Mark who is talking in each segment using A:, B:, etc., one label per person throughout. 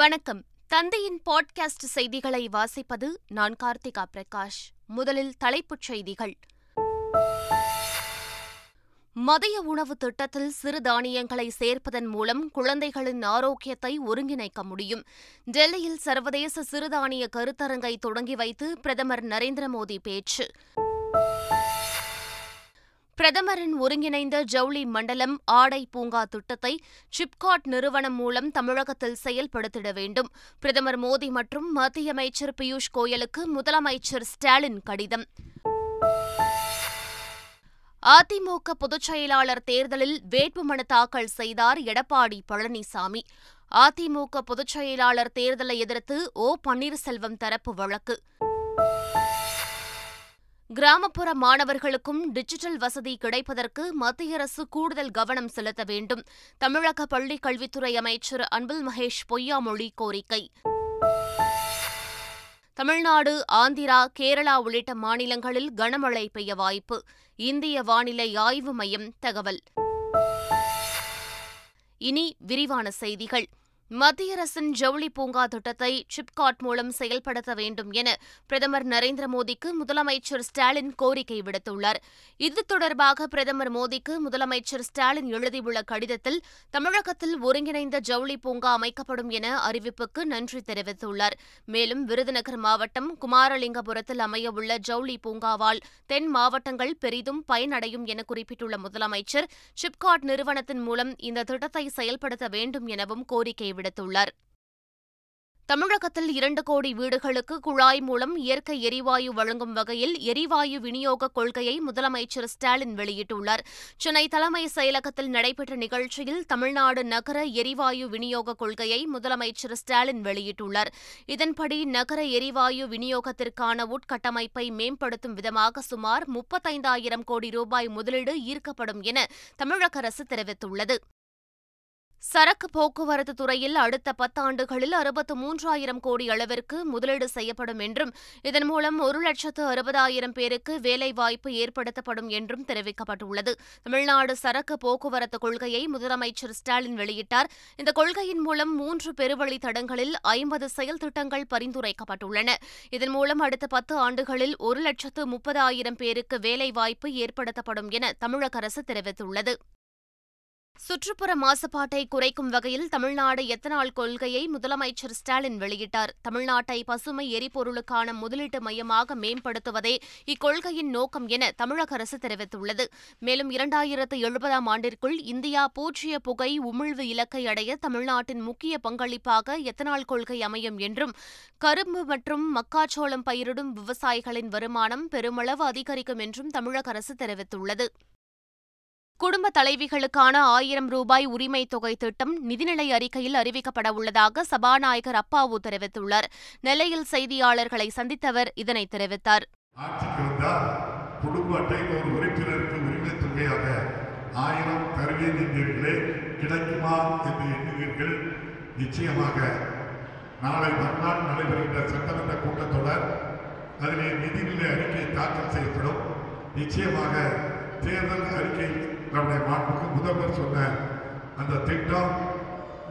A: வணக்கம் தந்தையின் பாட்காஸ்ட் செய்திகளை வாசிப்பது நான் கார்த்திகா பிரகாஷ் முதலில் தலைப்புச் செய்திகள் மதிய உணவு திட்டத்தில் சிறுதானியங்களை சேர்ப்பதன் மூலம் குழந்தைகளின் ஆரோக்கியத்தை ஒருங்கிணைக்க முடியும் டெல்லியில் சர்வதேச சிறுதானிய கருத்தரங்கை தொடங்கி வைத்து பிரதமர் நரேந்திர மோடி பேச்சு பிரதமரின் ஒருங்கிணைந்த ஜவுளி மண்டலம் ஆடை பூங்கா திட்டத்தை சிப்காட் நிறுவனம் மூலம் தமிழகத்தில் செயல்படுத்திட வேண்டும் பிரதமர் மோடி மற்றும் மத்திய அமைச்சர் பியூஷ் கோயலுக்கு முதலமைச்சர் ஸ்டாலின் கடிதம் அதிமுக பொதுச் செயலாளர் தேர்தலில் வேட்புமனு தாக்கல் செய்தார் எடப்பாடி பழனிசாமி அதிமுக பொதுச் செயலாளர் தேர்தலை எதிர்த்து ஓ பன்னீர்செல்வம் தரப்பு வழக்கு கிராமப்புற மாணவர்களுக்கும் டிஜிட்டல் வசதி கிடைப்பதற்கு மத்திய அரசு கூடுதல் கவனம் செலுத்த வேண்டும் தமிழக பள்ளிக் கல்வித்துறை அமைச்சர் அன்பில் மகேஷ் பொய்யாமொழி கோரிக்கை தமிழ்நாடு ஆந்திரா கேரளா உள்ளிட்ட மாநிலங்களில் கனமழை பெய்ய வாய்ப்பு இந்திய வானிலை ஆய்வு மையம் தகவல் இனி விரிவான செய்திகள் மத்திய அரசின் ஜவுளி பூங்கா திட்டத்தை சிப்காட் மூலம் செயல்படுத்த வேண்டும் என பிரதமர் நரேந்திர மோடிக்கு முதலமைச்சர் ஸ்டாலின் கோரிக்கை விடுத்துள்ளார் இது தொடர்பாக பிரதமர் மோடிக்கு முதலமைச்சர் ஸ்டாலின் எழுதியுள்ள கடிதத்தில் தமிழகத்தில் ஒருங்கிணைந்த ஜவுளி பூங்கா அமைக்கப்படும் என அறிவிப்புக்கு நன்றி தெரிவித்துள்ளார் மேலும் விருதுநகர் மாவட்டம் குமாரலிங்கபுரத்தில் அமையவுள்ள ஜவுளி பூங்காவால் தென் மாவட்டங்கள் பெரிதும் பயனடையும் என குறிப்பிட்டுள்ள முதலமைச்சர் சிப்காட் நிறுவனத்தின் மூலம் இந்த திட்டத்தை செயல்படுத்த வேண்டும் எனவும் கோரிக்கை விடுத்துள்ளார் தமிழகத்தில் இரண்டு கோடி வீடுகளுக்கு குழாய் மூலம் இயற்கை எரிவாயு வழங்கும் வகையில் எரிவாயு விநியோக கொள்கையை முதலமைச்சர் ஸ்டாலின் வெளியிட்டுள்ளார் சென்னை தலைமை செயலகத்தில் நடைபெற்ற நிகழ்ச்சியில் தமிழ்நாடு நகர எரிவாயு விநியோக கொள்கையை முதலமைச்சர் ஸ்டாலின் வெளியிட்டுள்ளார் இதன்படி நகர எரிவாயு விநியோகத்திற்கான உட்கட்டமைப்பை மேம்படுத்தும் விதமாக சுமார் முப்பத்தைந்தாயிரம் கோடி ரூபாய் முதலீடு ஈர்க்கப்படும் என தமிழக அரசு தெரிவித்துள்ளது சரக்கு போக்குவரத்து துறையில் அடுத்த பத்தாண்டுகளில் அறுபத்து மூன்றாயிரம் கோடி அளவிற்கு முதலீடு செய்யப்படும் என்றும் இதன் மூலம் ஒரு லட்சத்து அறுபதாயிரம் பேருக்கு வேலைவாய்ப்பு ஏற்படுத்தப்படும் என்றும் தெரிவிக்கப்பட்டுள்ளது தமிழ்நாடு சரக்கு போக்குவரத்து கொள்கையை முதலமைச்சர் ஸ்டாலின் வெளியிட்டார் இந்த கொள்கையின் மூலம் மூன்று பெருவழி தடங்களில் ஐம்பது செயல் திட்டங்கள் பரிந்துரைக்கப்பட்டுள்ளன இதன் மூலம் அடுத்த பத்து ஆண்டுகளில் ஒரு லட்சத்து முப்பதாயிரம் பேருக்கு வேலைவாய்ப்பு ஏற்படுத்தப்படும் என தமிழக அரசு தெரிவித்துள்ளது சுற்றுப்புற மாசுபாட்டை குறைக்கும் வகையில் தமிழ்நாடு எத்தனால் கொள்கையை முதலமைச்சர் ஸ்டாலின் வெளியிட்டார் தமிழ்நாட்டை பசுமை எரிபொருளுக்கான முதலீட்டு மையமாக மேம்படுத்துவதே இக்கொள்கையின் நோக்கம் என தமிழக அரசு தெரிவித்துள்ளது மேலும் இரண்டாயிரத்து எழுபதாம் ஆண்டிற்குள் இந்தியா பூஜ்ய புகை உமிழ்வு இலக்கை அடைய தமிழ்நாட்டின் முக்கிய பங்களிப்பாக எத்தனால் கொள்கை அமையும் என்றும் கரும்பு மற்றும் மக்காச்சோளம் பயிரிடும் விவசாயிகளின் வருமானம் பெருமளவு அதிகரிக்கும் என்றும் தமிழக அரசு தெரிவித்துள்ளது குடும்ப தலைவிகளுக்கான ஆயிரம் ரூபாய் உரிமை தொகை திட்டம் நிதிநிலை அறிக்கையில் அறிவிக்கப்பட உள்ளதாக சபாநாயகர் அப்பாவு தெரிவித்துள்ளார் நெல்லையில் செய்தியாளர்களை சந்தித்தவர் இதனை தெரிவித்தார் குடும்ப அட்டையில் ஒரு உறுப்பினருக்கு உரிமை தொகையாக ஆயிரம் தருவேன் கிடைக்குமா என்று எண்ணுவீர்கள் நிச்சயமாக நாளை மறுநாள் நடைபெறுகின்ற சட்டமன்ற கூட்டத்தொடர் அதிலே நிதிநிலை அறிக்கை தாக்கல் செய்யப்படும் நிச்சயமாக தேர்தல் அறிக்கை நம்முடைய மாண்புக்கு முதல்வர் சொன்ன அந்த திட்டம்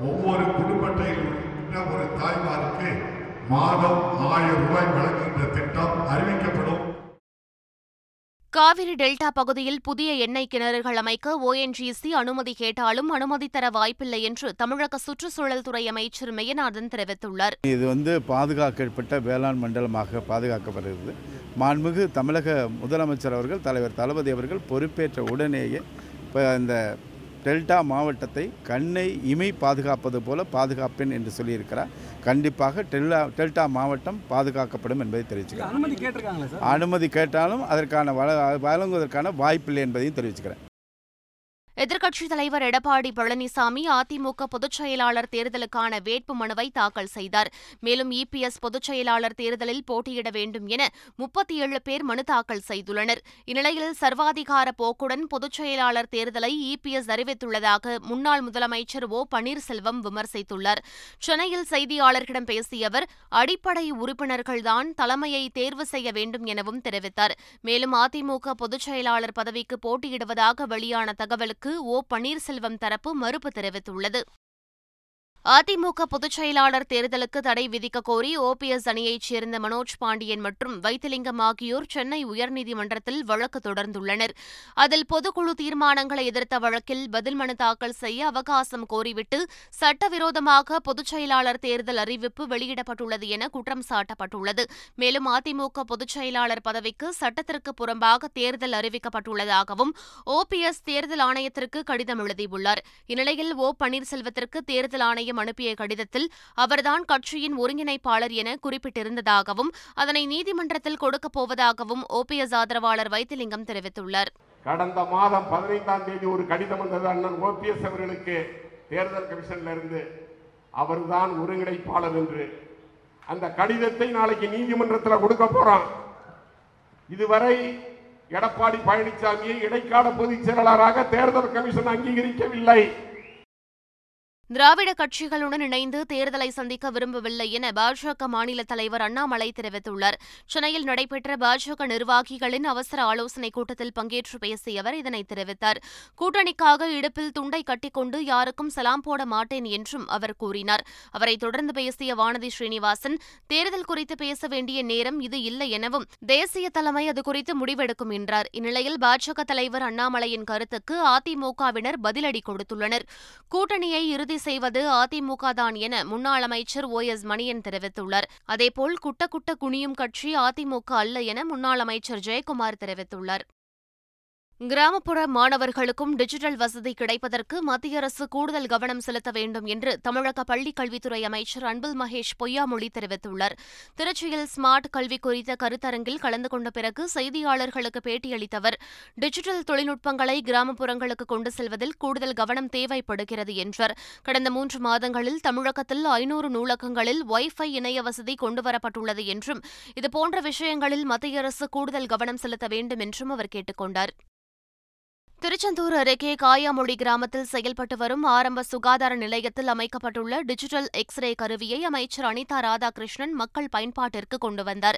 A: ஒவ்வொரு குடும்பத்தையும் ஒரு தாய்மாருக்கு மாதம் ஆயிரம் ரூபாய் வழங்குகின்ற திட்டம் அறிவிக்கப்படும் காவிரி டெல்டா பகுதியில் புதிய எண்ணெய் கிணறுகள் அமைக்க ஓஎன்ஜிசி அனுமதி கேட்டாலும் அனுமதி தர வாய்ப்பில்லை என்று தமிழக சுற்றுச்சூழல் துறை அமைச்சர் மெய்யநாதன் தெரிவித்துள்ளார்
B: இது வந்து பாதுகாக்கப்பட்ட வேளாண் மண்டலமாக பாதுகாக்கப்படுகிறது மாண்புகு தமிழக முதலமைச்சர் அவர்கள் தலைவர் தளபதி அவர்கள் பொறுப்பேற்ற உடனேயே இப்போ இந்த டெல்டா மாவட்டத்தை கண்ணை இமை பாதுகாப்பது போல பாதுகாப்பேன் என்று சொல்லியிருக்கிறார் கண்டிப்பாக டெல்டா டெல்டா மாவட்டம் பாதுகாக்கப்படும் என்பதை
C: தெரிவிச்சுக்கிறேன் அனுமதி கேட்டாலும் அதற்கான வழங்குவதற்கான வாய்ப்பில்லை என்பதையும் தெரிவிச்சுக்கிறேன்
A: எதிர்க்கட்சித் தலைவர் எடப்பாடி பழனிசாமி அதிமுக பொதுச் செயலாளர் தேர்தலுக்கான வேட்பு மனுவை தாக்கல் செய்தார் மேலும் இபிஎஸ் பொதுச் செயலாளர் தேர்தலில் போட்டியிட வேண்டும் என முப்பத்தி ஏழு பேர் மனு தாக்கல் செய்துள்ளனர் இந்நிலையில் சர்வாதிகார போக்குடன் பொதுச் செயலாளர் தேர்தலை இபிஎஸ் அறிவித்துள்ளதாக முன்னாள் முதலமைச்சர் ஓ பன்னீர்செல்வம் விமர்சித்துள்ளார் சென்னையில் செய்தியாளர்களிடம் பேசிய அவர் அடிப்படை உறுப்பினர்கள்தான் தலைமையை தேர்வு செய்ய வேண்டும் எனவும் தெரிவித்தார் மேலும் அதிமுக பொதுச் செயலாளர் பதவிக்கு போட்டியிடுவதாக வெளியான தகவலுக்கு ஓ பன்னீர்செல்வம் தரப்பு மறுப்பு தெரிவித்துள்ளது அதிமுக பொதுச்செயலாளர் தேர்தலுக்கு தடை விதிக்க கோரி ஓபிஎஸ் அணியைச் சேர்ந்த மனோஜ் பாண்டியன் மற்றும் வைத்திலிங்கம் ஆகியோர் சென்னை உயர்நீதிமன்றத்தில் வழக்கு தொடர்ந்துள்ளனர் அதில் பொதுக்குழு தீர்மானங்களை எதிர்த்த வழக்கில் பதில் மனு தாக்கல் செய்ய அவகாசம் கோரிவிட்டு சட்டவிரோதமாக பொதுச்செயலாளர் செயலாளர் தேர்தல் அறிவிப்பு வெளியிடப்பட்டுள்ளது என குற்றம் சாட்டப்பட்டுள்ளது மேலும் அதிமுக பொதுச்செயலாளர் பதவிக்கு சட்டத்திற்கு புறம்பாக தேர்தல் அறிவிக்கப்பட்டுள்ளதாகவும் ஓபிஎஸ் தேர்தல் ஆணையத்திற்கு கடிதம் எழுதியுள்ளார் இந்நிலையில் ஓ பன்னீர்செல்வத்திற்கு தேர்தல் ஆணையம் ஆணையம் அனுப்பிய கடிதத்தில் அவர்தான் கட்சியின் ஒருங்கிணைப்பாளர் என குறிப்பிட்டிருந்ததாகவும் அதனை நீதிமன்றத்தில் கொடுக்கப் போவதாகவும் ஓ பி எஸ் ஆதரவாளர் வைத்திலிங்கம் தெரிவித்துள்ளார் கடந்த மாதம்
D: பதினைந்தாம் தேதி ஒரு கடிதம் வந்தது அண்ணன் ஓபிஎஸ் அவர்களுக்கு தேர்தல் கமிஷன்ல இருந்து அவர்தான் ஒருங்கிணைப்பாளர் என்று அந்த கடிதத்தை நாளைக்கு நீதிமன்றத்தில் கொடுக்க போறோம் இதுவரை எடப்பாடி பழனிசாமியை இடைக்கால பொதுச் செயலாளராக
A: தேர்தல்
D: கமிஷன் அங்கீகரிக்கவில்லை
A: திராவிட கட்சிகளுடன் இணைந்து தேர்தலை சந்திக்க விரும்பவில்லை என பாஜக மாநில தலைவர் அண்ணாமலை தெரிவித்துள்ளார் சென்னையில் நடைபெற்ற பாஜக நிர்வாகிகளின் அவசர ஆலோசனைக் கூட்டத்தில் பங்கேற்று பேசிய அவர் இதனை தெரிவித்தார் கூட்டணிக்காக இடுப்பில் துண்டை கட்டிக்கொண்டு யாருக்கும் சலாம் போட மாட்டேன் என்றும் அவர் கூறினார் அவரை தொடர்ந்து பேசிய வானதி ஸ்ரீனிவாசன் தேர்தல் குறித்து பேச வேண்டிய நேரம் இது இல்லை எனவும் தேசிய தலைமை அது குறித்து முடிவெடுக்கும் என்றார் இந்நிலையில் பாஜக தலைவர் அண்ணாமலையின் கருத்துக்கு அதிமுகவினர் பதிலடி கொடுத்துள்ளனர் கூட்டணியை இறுதி உற்பத்தி செய்வது அதிமுக தான் என முன்னாள் அமைச்சர் ஓ எஸ் மணியன் தெரிவித்துள்ளார் அதேபோல் குட்ட குட்ட குனியும் கட்சி அதிமுக அல்ல என முன்னாள் அமைச்சர் ஜெயக்குமார் தெரிவித்துள்ளார் கிராமப்புற மாணவர்களுக்கும் டிஜிட்டல் வசதி கிடைப்பதற்கு மத்திய அரசு கூடுதல் கவனம் செலுத்த வேண்டும் என்று தமிழக பள்ளிக் கல்வித்துறை அமைச்சர் அன்பில் மகேஷ் பொய்யாமொழி தெரிவித்துள்ளார் திருச்சியில் ஸ்மார்ட் கல்வி குறித்த கருத்தரங்கில் கலந்து கொண்ட பிறகு செய்தியாளர்களுக்கு பேட்டியளித்த அவர் டிஜிட்டல் தொழில்நுட்பங்களை கிராமப்புறங்களுக்கு கொண்டு செல்வதில் கூடுதல் கவனம் தேவைப்படுகிறது என்றார் கடந்த மூன்று மாதங்களில் தமிழகத்தில் ஐநூறு நூலகங்களில் ஒய்ஃபை இணைய வசதி கொண்டுவரப்பட்டுள்ளது என்றும் இதுபோன்ற விஷயங்களில் மத்திய அரசு கூடுதல் கவனம் செலுத்த வேண்டும் என்றும் அவர் கேட்டுக் கொண்டார் திருச்செந்தூர் அருகே காயாமொழி கிராமத்தில் செயல்பட்டு வரும் ஆரம்ப சுகாதார நிலையத்தில் அமைக்கப்பட்டுள்ள டிஜிட்டல் எக்ஸ்ரே கருவியை அமைச்சர் அனிதா ராதாகிருஷ்ணன் மக்கள் பயன்பாட்டிற்கு கொண்டு வந்தார்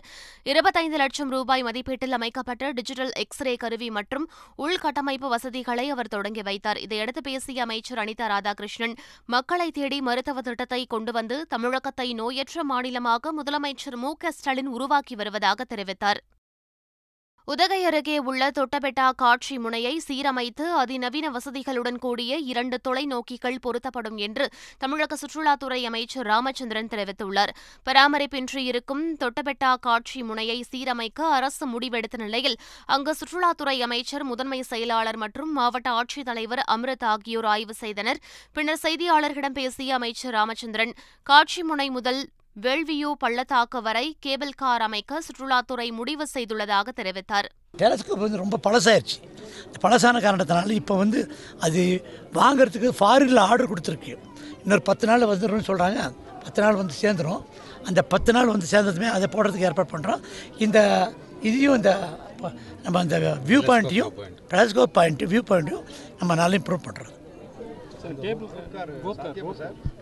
A: இருபத்தைந்து லட்சம் ரூபாய் மதிப்பீட்டில் அமைக்கப்பட்ட டிஜிட்டல் எக்ஸ்ரே கருவி மற்றும் உள்கட்டமைப்பு வசதிகளை அவர் தொடங்கி வைத்தார் இதையடுத்து பேசிய அமைச்சர் அனிதா ராதாகிருஷ்ணன் மக்களை தேடி மருத்துவ திட்டத்தை கொண்டு வந்து தமிழகத்தை நோயற்ற மாநிலமாக முதலமைச்சர் மு க ஸ்டாலின் உருவாக்கி வருவதாக தெரிவித்தார் உதகை அருகே உள்ள தொட்டபெட்டா காட்சி முனையை சீரமைத்து அதிநவீன வசதிகளுடன் கூடிய இரண்டு தொலைநோக்கிகள் பொருத்தப்படும் என்று தமிழக சுற்றுலாத்துறை அமைச்சர் ராமச்சந்திரன் தெரிவித்துள்ளார் பராமரிப்பின்றி இருக்கும் தொட்டபெட்டா காட்சி முனையை சீரமைக்க அரசு முடிவெடுத்த நிலையில் அங்கு சுற்றுலாத்துறை அமைச்சர் முதன்மை செயலாளர் மற்றும் மாவட்ட ஆட்சித்தலைவர் அமிர்த் ஆகியோர் ஆய்வு செய்தனர் பின்னர் செய்தியாளர்களிடம் பேசிய அமைச்சர் ராமச்சந்திரன் காட்சி முனை முதல் வேள்வியூ பள்ளத்தாக்கு வரை கேபிள் கார் அமைக்க சுற்றுலாத்துறை முடிவு செய்துள்ளதாக தெரிவித்தார்
E: டெலஸ்கோப் வந்து ரொம்ப பழசாயிருச்சு பழசான காரணத்தினால இப்போ வந்து அது வாங்கிறதுக்கு ஃபாரினில் ஆர்டர் கொடுத்துருக்கு இன்னொரு பத்து நாள் வந்துடும் சொல்கிறாங்க பத்து நாள் வந்து சேர்ந்துடும் அந்த பத்து நாள் வந்து சேர்ந்ததுமே அதை போடுறதுக்கு ஏற்பாடு பண்ணுறோம் இந்த இதையும் இந்த நம்ம அந்த வியூ பாயிண்ட்டையும் டெலஸ்கோப் பாயிண்ட்டு வியூ பாயிண்ட்டையும் நம்ம நல்லா இம்ப்ரூவ் பண்ணுறோம்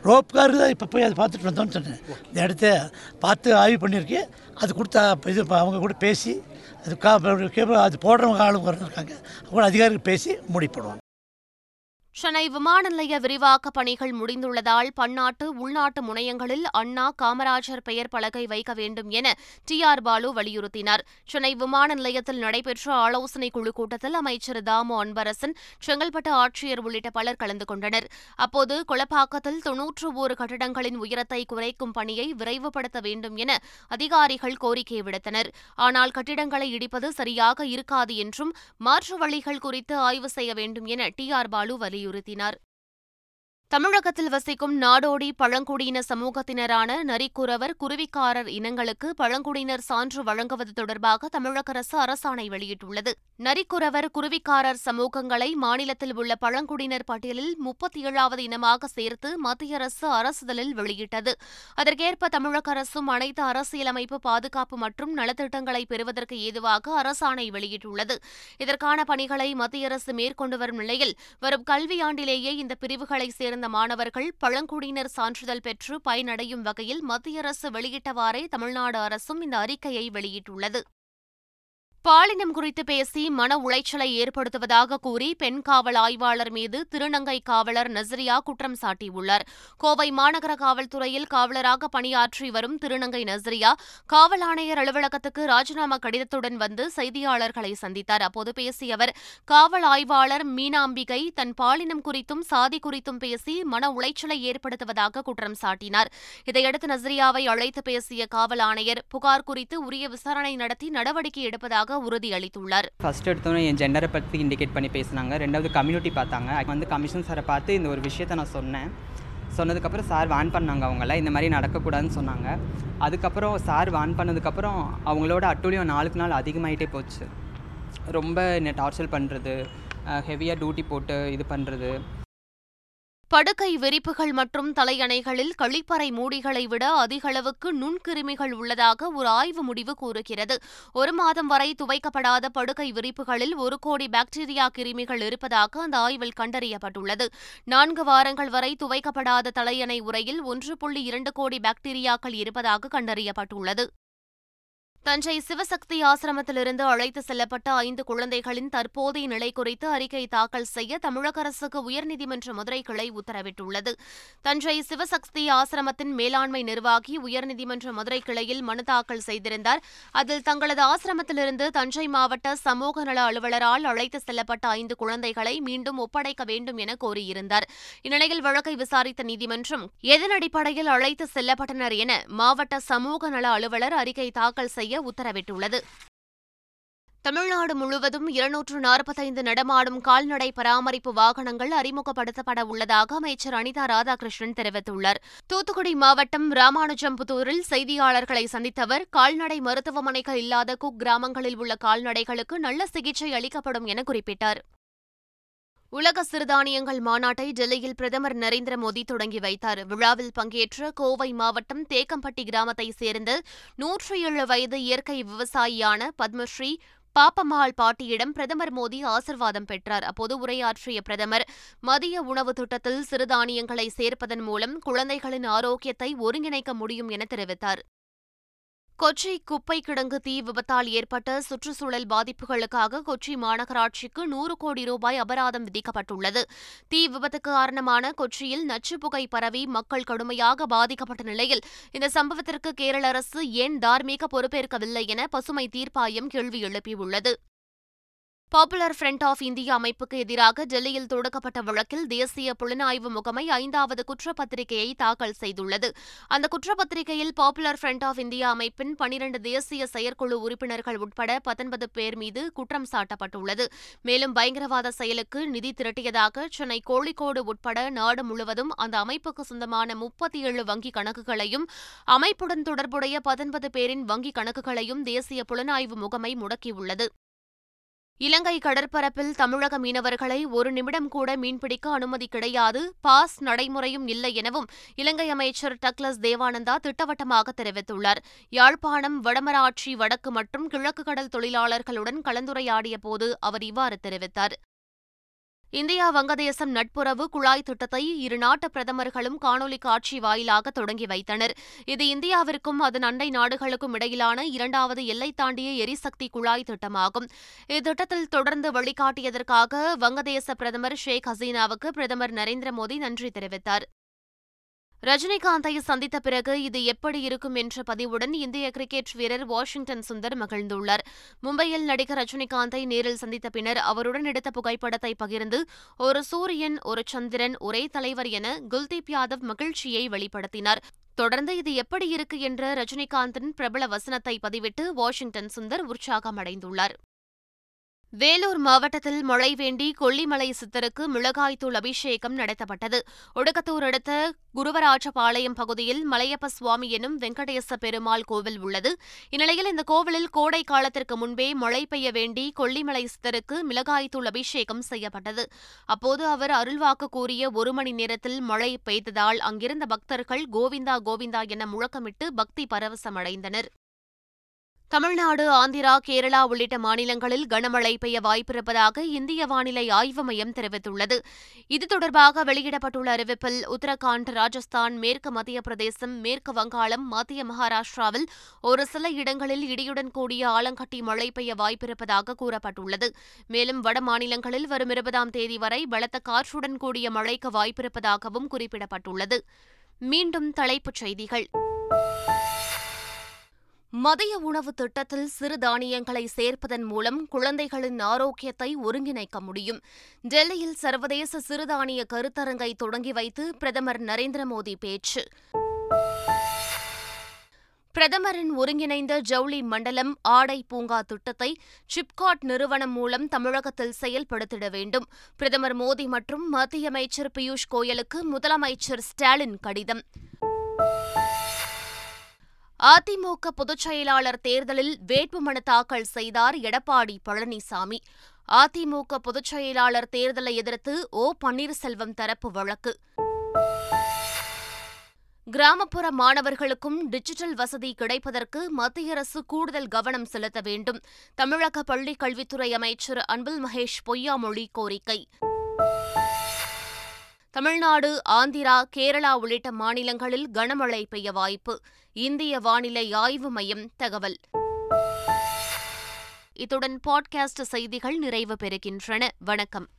E: ரோப் தான் இப்போ போய் அதை பார்த்துட்டு வந்தோன்னு சொன்னேன் இந்த இடத்த பார்த்து ஆய்வு பண்ணியிருக்கு அது கொடுத்தா இது அவங்க கூட பேசி அது கா கேபிள் அது போடுறவங்க ஆளுங்க இருக்காங்க அவங்க அதிகாரிகள் பேசி முடிப்படுவாங்க
A: சென்னை விமான நிலைய விரிவாக்கப் பணிகள் முடிந்துள்ளதால் பன்னாட்டு உள்நாட்டு முனையங்களில் அண்ணா காமராஜர் பெயர் பலகை வைக்க வேண்டும் என டி ஆர் பாலு வலியுறுத்தினார் சென்னை விமான நிலையத்தில் நடைபெற்ற ஆலோசனைக் குழு கூட்டத்தில் அமைச்சர் தாமு அன்பரசன் செங்கல்பட்டு ஆட்சியர் உள்ளிட்ட பலர் கலந்து கொண்டனர் அப்போது கொளப்பாக்கத்தில் தொன்னூற்று ஒரு கட்டடங்களின் உயரத்தை குறைக்கும் பணியை விரைவுபடுத்த வேண்டும் என அதிகாரிகள் கோரிக்கை விடுத்தனர் ஆனால் கட்டிடங்களை இடிப்பது சரியாக இருக்காது என்றும் மாற்று வழிகள் குறித்து ஆய்வு செய்ய வேண்டும் என டி ஆர் பாலு வலியுறுத்தினார் வலியுறுத்தினார் தமிழகத்தில் வசிக்கும் நாடோடி பழங்குடியின சமூகத்தினரான நரிக்குறவர் குருவிக்காரர் இனங்களுக்கு பழங்குடியினர் சான்று வழங்குவது தொடர்பாக தமிழக அரசு அரசாணை வெளியிட்டுள்ளது நரிக்குறவர் குருவிக்காரர் சமூகங்களை மாநிலத்தில் உள்ள பழங்குடியினர் பட்டியலில் முப்பத்தி ஏழாவது இனமாக சேர்த்து மத்திய அரசு அரசுதலில் வெளியிட்டது அதற்கேற்ப தமிழக அரசும் அனைத்து அரசியலமைப்பு பாதுகாப்பு மற்றும் நலத்திட்டங்களை பெறுவதற்கு ஏதுவாக அரசாணை வெளியிட்டுள்ளது இதற்கான பணிகளை மத்திய அரசு மேற்கொண்டு வரும் நிலையில் வரும் கல்வியாண்டிலேயே இந்த பிரிவுகளை சேர்ந்த சேர்ந்த மாணவர்கள் பழங்குடியினர் சான்றிதழ் பெற்று பயனடையும் வகையில் மத்திய அரசு வெளியிட்டவாறே தமிழ்நாடு அரசும் இந்த அறிக்கையை வெளியிட்டுள்ளது பாலினம் குறித்து பேசி மன உளைச்சலை ஏற்படுத்துவதாக கூறி பெண் காவல் ஆய்வாளர் மீது திருநங்கை காவலர் நசரியா குற்றம் சாட்டியுள்ளார் கோவை மாநகர காவல்துறையில் காவலராக பணியாற்றி வரும் திருநங்கை நசரியா காவல் ஆணையர் அலுவலகத்துக்கு ராஜினாமா கடிதத்துடன் வந்து செய்தியாளர்களை சந்தித்தார் அப்போது பேசிய அவர் காவல் ஆய்வாளர் மீனாம்பிகை தன் பாலினம் குறித்தும் சாதி குறித்தும் பேசி மன உளைச்சலை ஏற்படுத்துவதாக குற்றம் சாட்டினார் இதையடுத்து நசரியாவை அழைத்து பேசிய காவல் ஆணையர் புகார் குறித்து உரிய விசாரணை நடத்தி நடவடிக்கை எடுப்பதாக இருப்பதாக உறுதியளித்துள்ளார்
F: ஃபர்ஸ்ட் எடுத்தோன்னே என் ஜெண்டரை பற்றி இண்டிகேட் பண்ணி பேசினாங்க ரெண்டாவது கம்யூனிட்டி பார்த்தாங்க வந்து கமிஷன் சாரை பார்த்து இந்த ஒரு விஷயத்த நான் சொன்னேன் சொன்னதுக்கப்புறம் சார் வான் பண்ணாங்க அவங்கள இந்த மாதிரி நடக்கக்கூடாதுன்னு சொன்னாங்க அதுக்கப்புறம் சார் வான் பண்ணதுக்கப்புறம் அவங்களோட அட்டூழியம் நாளுக்கு நாள் அதிகமாகிட்டே போச்சு ரொம்ப என்ன டார்ச்சர் பண்ணுறது ஹெவியாக டியூட்டி போட்டு இது பண்ணுறது
A: படுக்கை விரிப்புகள் மற்றும் தலையணைகளில் கழிப்பறை மூடிகளை விட அதிகளவுக்கு நுண்கிருமிகள் உள்ளதாக ஒரு ஆய்வு முடிவு கூறுகிறது ஒரு மாதம் வரை துவைக்கப்படாத படுக்கை விரிப்புகளில் ஒரு கோடி பாக்டீரியா கிருமிகள் இருப்பதாக அந்த ஆய்வில் கண்டறியப்பட்டுள்ளது நான்கு வாரங்கள் வரை துவைக்கப்படாத தலையணை உரையில் ஒன்று புள்ளி இரண்டு கோடி பாக்டீரியாக்கள் இருப்பதாக கண்டறியப்பட்டுள்ளது தஞ்சை சிவசக்தி ஆசிரமத்திலிருந்து அழைத்து செல்லப்பட்ட ஐந்து குழந்தைகளின் தற்போதைய நிலை குறித்து அறிக்கை தாக்கல் செய்ய தமிழக அரசுக்கு உயர்நீதிமன்ற மதுரை கிளை உத்தரவிட்டுள்ளது தஞ்சை சிவசக்தி ஆசிரமத்தின் மேலாண்மை நிர்வாகி உயர்நீதிமன்ற மதுரை கிளையில் மனு தாக்கல் செய்திருந்தார் அதில் தங்களது ஆசிரமத்திலிருந்து தஞ்சை மாவட்ட சமூக நல அலுவலரால் அழைத்து செல்லப்பட்ட ஐந்து குழந்தைகளை மீண்டும் ஒப்படைக்க வேண்டும் என கோரியிருந்தார் இந்நிலையில் வழக்கை விசாரித்த நீதிமன்றம் எதன் அடிப்படையில் அழைத்து செல்லப்பட்டனர் என மாவட்ட சமூக நல அலுவலர் அறிக்கை தாக்கல் செய்ய உத்தரவிட்டுள்ளது தமிழ்நாடு முழுவதும் இருநூற்று நாற்பத்தைந்து நடமாடும் கால்நடை பராமரிப்பு வாகனங்கள் அறிமுகப்படுத்தப்பட உள்ளதாக அமைச்சர் அனிதா ராதாகிருஷ்ணன் தெரிவித்துள்ளார் தூத்துக்குடி மாவட்டம் ராமானுஜம்புதூரில் செய்தியாளர்களை சந்தித்த அவர் கால்நடை மருத்துவமனைகள் இல்லாத குக் கிராமங்களில் உள்ள கால்நடைகளுக்கு நல்ல சிகிச்சை அளிக்கப்படும் என குறிப்பிட்டார் உலக சிறுதானியங்கள் மாநாட்டை டெல்லியில் பிரதமர் நரேந்திர மோடி தொடங்கி வைத்தார் விழாவில் பங்கேற்ற கோவை மாவட்டம் தேக்கம்பட்டி கிராமத்தைச் சேர்ந்த நூற்றி ஏழு வயது இயற்கை விவசாயியான பத்மஸ்ரீ பாப்பம்மாள் பாட்டியிடம் பிரதமர் மோடி ஆசிர்வாதம் பெற்றார் அப்போது உரையாற்றிய பிரதமர் மதிய உணவு திட்டத்தில் சிறுதானியங்களை சேர்ப்பதன் மூலம் குழந்தைகளின் ஆரோக்கியத்தை ஒருங்கிணைக்க முடியும் என தெரிவித்தார் கொச்சி குப்பை கிடங்கு தீ விபத்தால் ஏற்பட்ட சுற்றுச்சூழல் பாதிப்புகளுக்காக கொச்சி மாநகராட்சிக்கு நூறு கோடி ரூபாய் அபராதம் விதிக்கப்பட்டுள்ளது தீ விபத்துக்கு காரணமான கொச்சியில் நச்சு புகை பரவி மக்கள் கடுமையாக பாதிக்கப்பட்ட நிலையில் இந்த சம்பவத்திற்கு கேரள அரசு ஏன் தார்மீக பொறுப்பேற்கவில்லை என பசுமை தீர்ப்பாயம் கேள்வி எழுப்பியுள்ளது பாப்புலர் ஃப்ரண்ட் ஆஃப் இந்தியா அமைப்புக்கு எதிராக டெல்லியில் தொடக்கப்பட்ட வழக்கில் தேசிய புலனாய்வு முகமை ஐந்தாவது குற்றப்பத்திரிகையை தாக்கல் செய்துள்ளது அந்த குற்றப்பத்திரிகையில் பாப்புலர் ஃப்ரண்ட் ஆஃப் இந்தியா அமைப்பின் பனிரண்டு தேசிய செயற்குழு உறுப்பினர்கள் உட்பட பத்தொன்பது பேர் மீது குற்றம் சாட்டப்பட்டுள்ளது மேலும் பயங்கரவாத செயலுக்கு நிதி திரட்டியதாக சென்னை கோழிக்கோடு உட்பட நாடு முழுவதும் அந்த அமைப்புக்கு சொந்தமான முப்பத்தி ஏழு வங்கிக் கணக்குகளையும் அமைப்புடன் தொடர்புடைய பத்தொன்பது பேரின் வங்கிக் கணக்குகளையும் தேசிய புலனாய்வு முகமை முடக்கியுள்ளது இலங்கை கடற்பரப்பில் தமிழக மீனவர்களை ஒரு நிமிடம் கூட மீன்பிடிக்க அனுமதி கிடையாது பாஸ் நடைமுறையும் இல்லை எனவும் இலங்கை அமைச்சர் டக்ளஸ் தேவானந்தா திட்டவட்டமாக தெரிவித்துள்ளார் யாழ்ப்பாணம் வடமராட்சி வடக்கு மற்றும் கிழக்கு கடல் தொழிலாளர்களுடன் கலந்துரையாடிய போது அவர் இவ்வாறு தெரிவித்தார் இந்தியா வங்கதேசம் நட்புறவு குழாய் திட்டத்தை இரு பிரதமர்களும் காணொலி காட்சி வாயிலாக தொடங்கி வைத்தனர் இது இந்தியாவிற்கும் அதன் அண்டை நாடுகளுக்கும் இடையிலான இரண்டாவது எல்லை தாண்டிய எரிசக்தி குழாய் திட்டமாகும் இத்திட்டத்தில் தொடர்ந்து வழிகாட்டியதற்காக வங்கதேச பிரதமர் ஷேக் ஹசீனாவுக்கு பிரதமர் நரேந்திர மோடி நன்றி தெரிவித்தார் ரஜினிகாந்தை சந்தித்த பிறகு இது எப்படி இருக்கும் என்ற பதிவுடன் இந்திய கிரிக்கெட் வீரர் வாஷிங்டன் சுந்தர் மகிழ்ந்துள்ளார் மும்பையில் நடிகர் ரஜினிகாந்தை நேரில் சந்தித்த பின்னர் அவருடன் எடுத்த புகைப்படத்தை பகிர்ந்து ஒரு சூரியன் ஒரு சந்திரன் ஒரே தலைவர் என குல்தீப் யாதவ் மகிழ்ச்சியை வெளிப்படுத்தினார் தொடர்ந்து இது எப்படி இருக்கு என்ற ரஜினிகாந்தின் பிரபல வசனத்தை பதிவிட்டு வாஷிங்டன் சுந்தர் உற்சாகம் அடைந்துள்ளார் வேலூர் மாவட்டத்தில் மழை வேண்டி கொல்லிமலை சித்தருக்கு மிளகாய்த்தூள் அபிஷேகம் நடத்தப்பட்டது ஒடுக்கத்தூர் அடுத்த குருவராஜபாளையம் பகுதியில் மலையப்ப சுவாமி எனும் வெங்கடேச பெருமாள் கோவில் உள்ளது இந்நிலையில் இந்த கோவிலில் கோடை காலத்திற்கு முன்பே மழை பெய்ய வேண்டி கொல்லிமலை சித்தருக்கு மிளகாய்த்தூள் அபிஷேகம் செய்யப்பட்டது அப்போது அவர் அருள்வாக்கு கூறிய ஒரு மணி நேரத்தில் மழை பெய்ததால் அங்கிருந்த பக்தர்கள் கோவிந்தா கோவிந்தா என முழக்கமிட்டு பக்தி பரவசமடைந்தனர் தமிழ்நாடு ஆந்திரா கேரளா உள்ளிட்ட மாநிலங்களில் கனமழை பெய்ய வாய்ப்பிருப்பதாக இந்திய வானிலை ஆய்வு மையம் தெரிவித்துள்ளது இது தொடர்பாக வெளியிடப்பட்டுள்ள அறிவிப்பில் உத்தரகாண்ட் ராஜஸ்தான் மேற்கு மத்திய பிரதேசம் மேற்கு வங்காளம் மத்திய மகாராஷ்டிராவில் ஒரு சில இடங்களில் இடியுடன் கூடிய ஆலங்கட்டி மழை பெய்ய வாய்ப்பிருப்பதாக கூறப்பட்டுள்ளது மேலும் வட மாநிலங்களில் வரும் இருபதாம் தேதி வரை பலத்த காற்றுடன் கூடிய மழைக்கு வாய்ப்பிருப்பதாகவும் குறிப்பிடப்பட்டுள்ளது மீண்டும் தலைப்புச் செய்திகள் மதிய உணவு திட்டத்தில் சிறுதானியங்களை சேர்ப்பதன் மூலம் குழந்தைகளின் ஆரோக்கியத்தை ஒருங்கிணைக்க முடியும் டெல்லியில் சர்வதேச சிறுதானிய கருத்தரங்கை தொடங்கி வைத்து பிரதமர் நரேந்திர மோடி பேச்சு பிரதமரின் ஒருங்கிணைந்த ஜவுளி மண்டலம் ஆடை பூங்கா திட்டத்தை சிப்காட் நிறுவனம் மூலம் தமிழகத்தில் செயல்படுத்திட வேண்டும் பிரதமர் மோடி மற்றும் மத்திய அமைச்சர் பியூஷ் கோயலுக்கு முதலமைச்சர் ஸ்டாலின் கடிதம் அதிமுக பொதுச்செயலாளர் தேர்தலில் வேட்புமனு தாக்கல் செய்தார் எடப்பாடி பழனிசாமி அதிமுக பொதுச்செயலாளர் தேர்தலை எதிர்த்து ஓ பன்னீர்செல்வம் தரப்பு வழக்கு கிராமப்புற மாணவர்களுக்கும் டிஜிட்டல் வசதி கிடைப்பதற்கு மத்திய அரசு கூடுதல் கவனம் செலுத்த வேண்டும் தமிழக பள்ளிக் கல்வித்துறை அமைச்சர் அன்பில் மகேஷ் பொய்யாமொழி கோரிக்கை தமிழ்நாடு ஆந்திரா கேரளா உள்ளிட்ட மாநிலங்களில் கனமழை பெய்ய வாய்ப்பு இந்திய வானிலை ஆய்வு மையம் தகவல் இத்துடன் பாட்காஸ்ட் செய்திகள் நிறைவு பெறுகின்றன வணக்கம்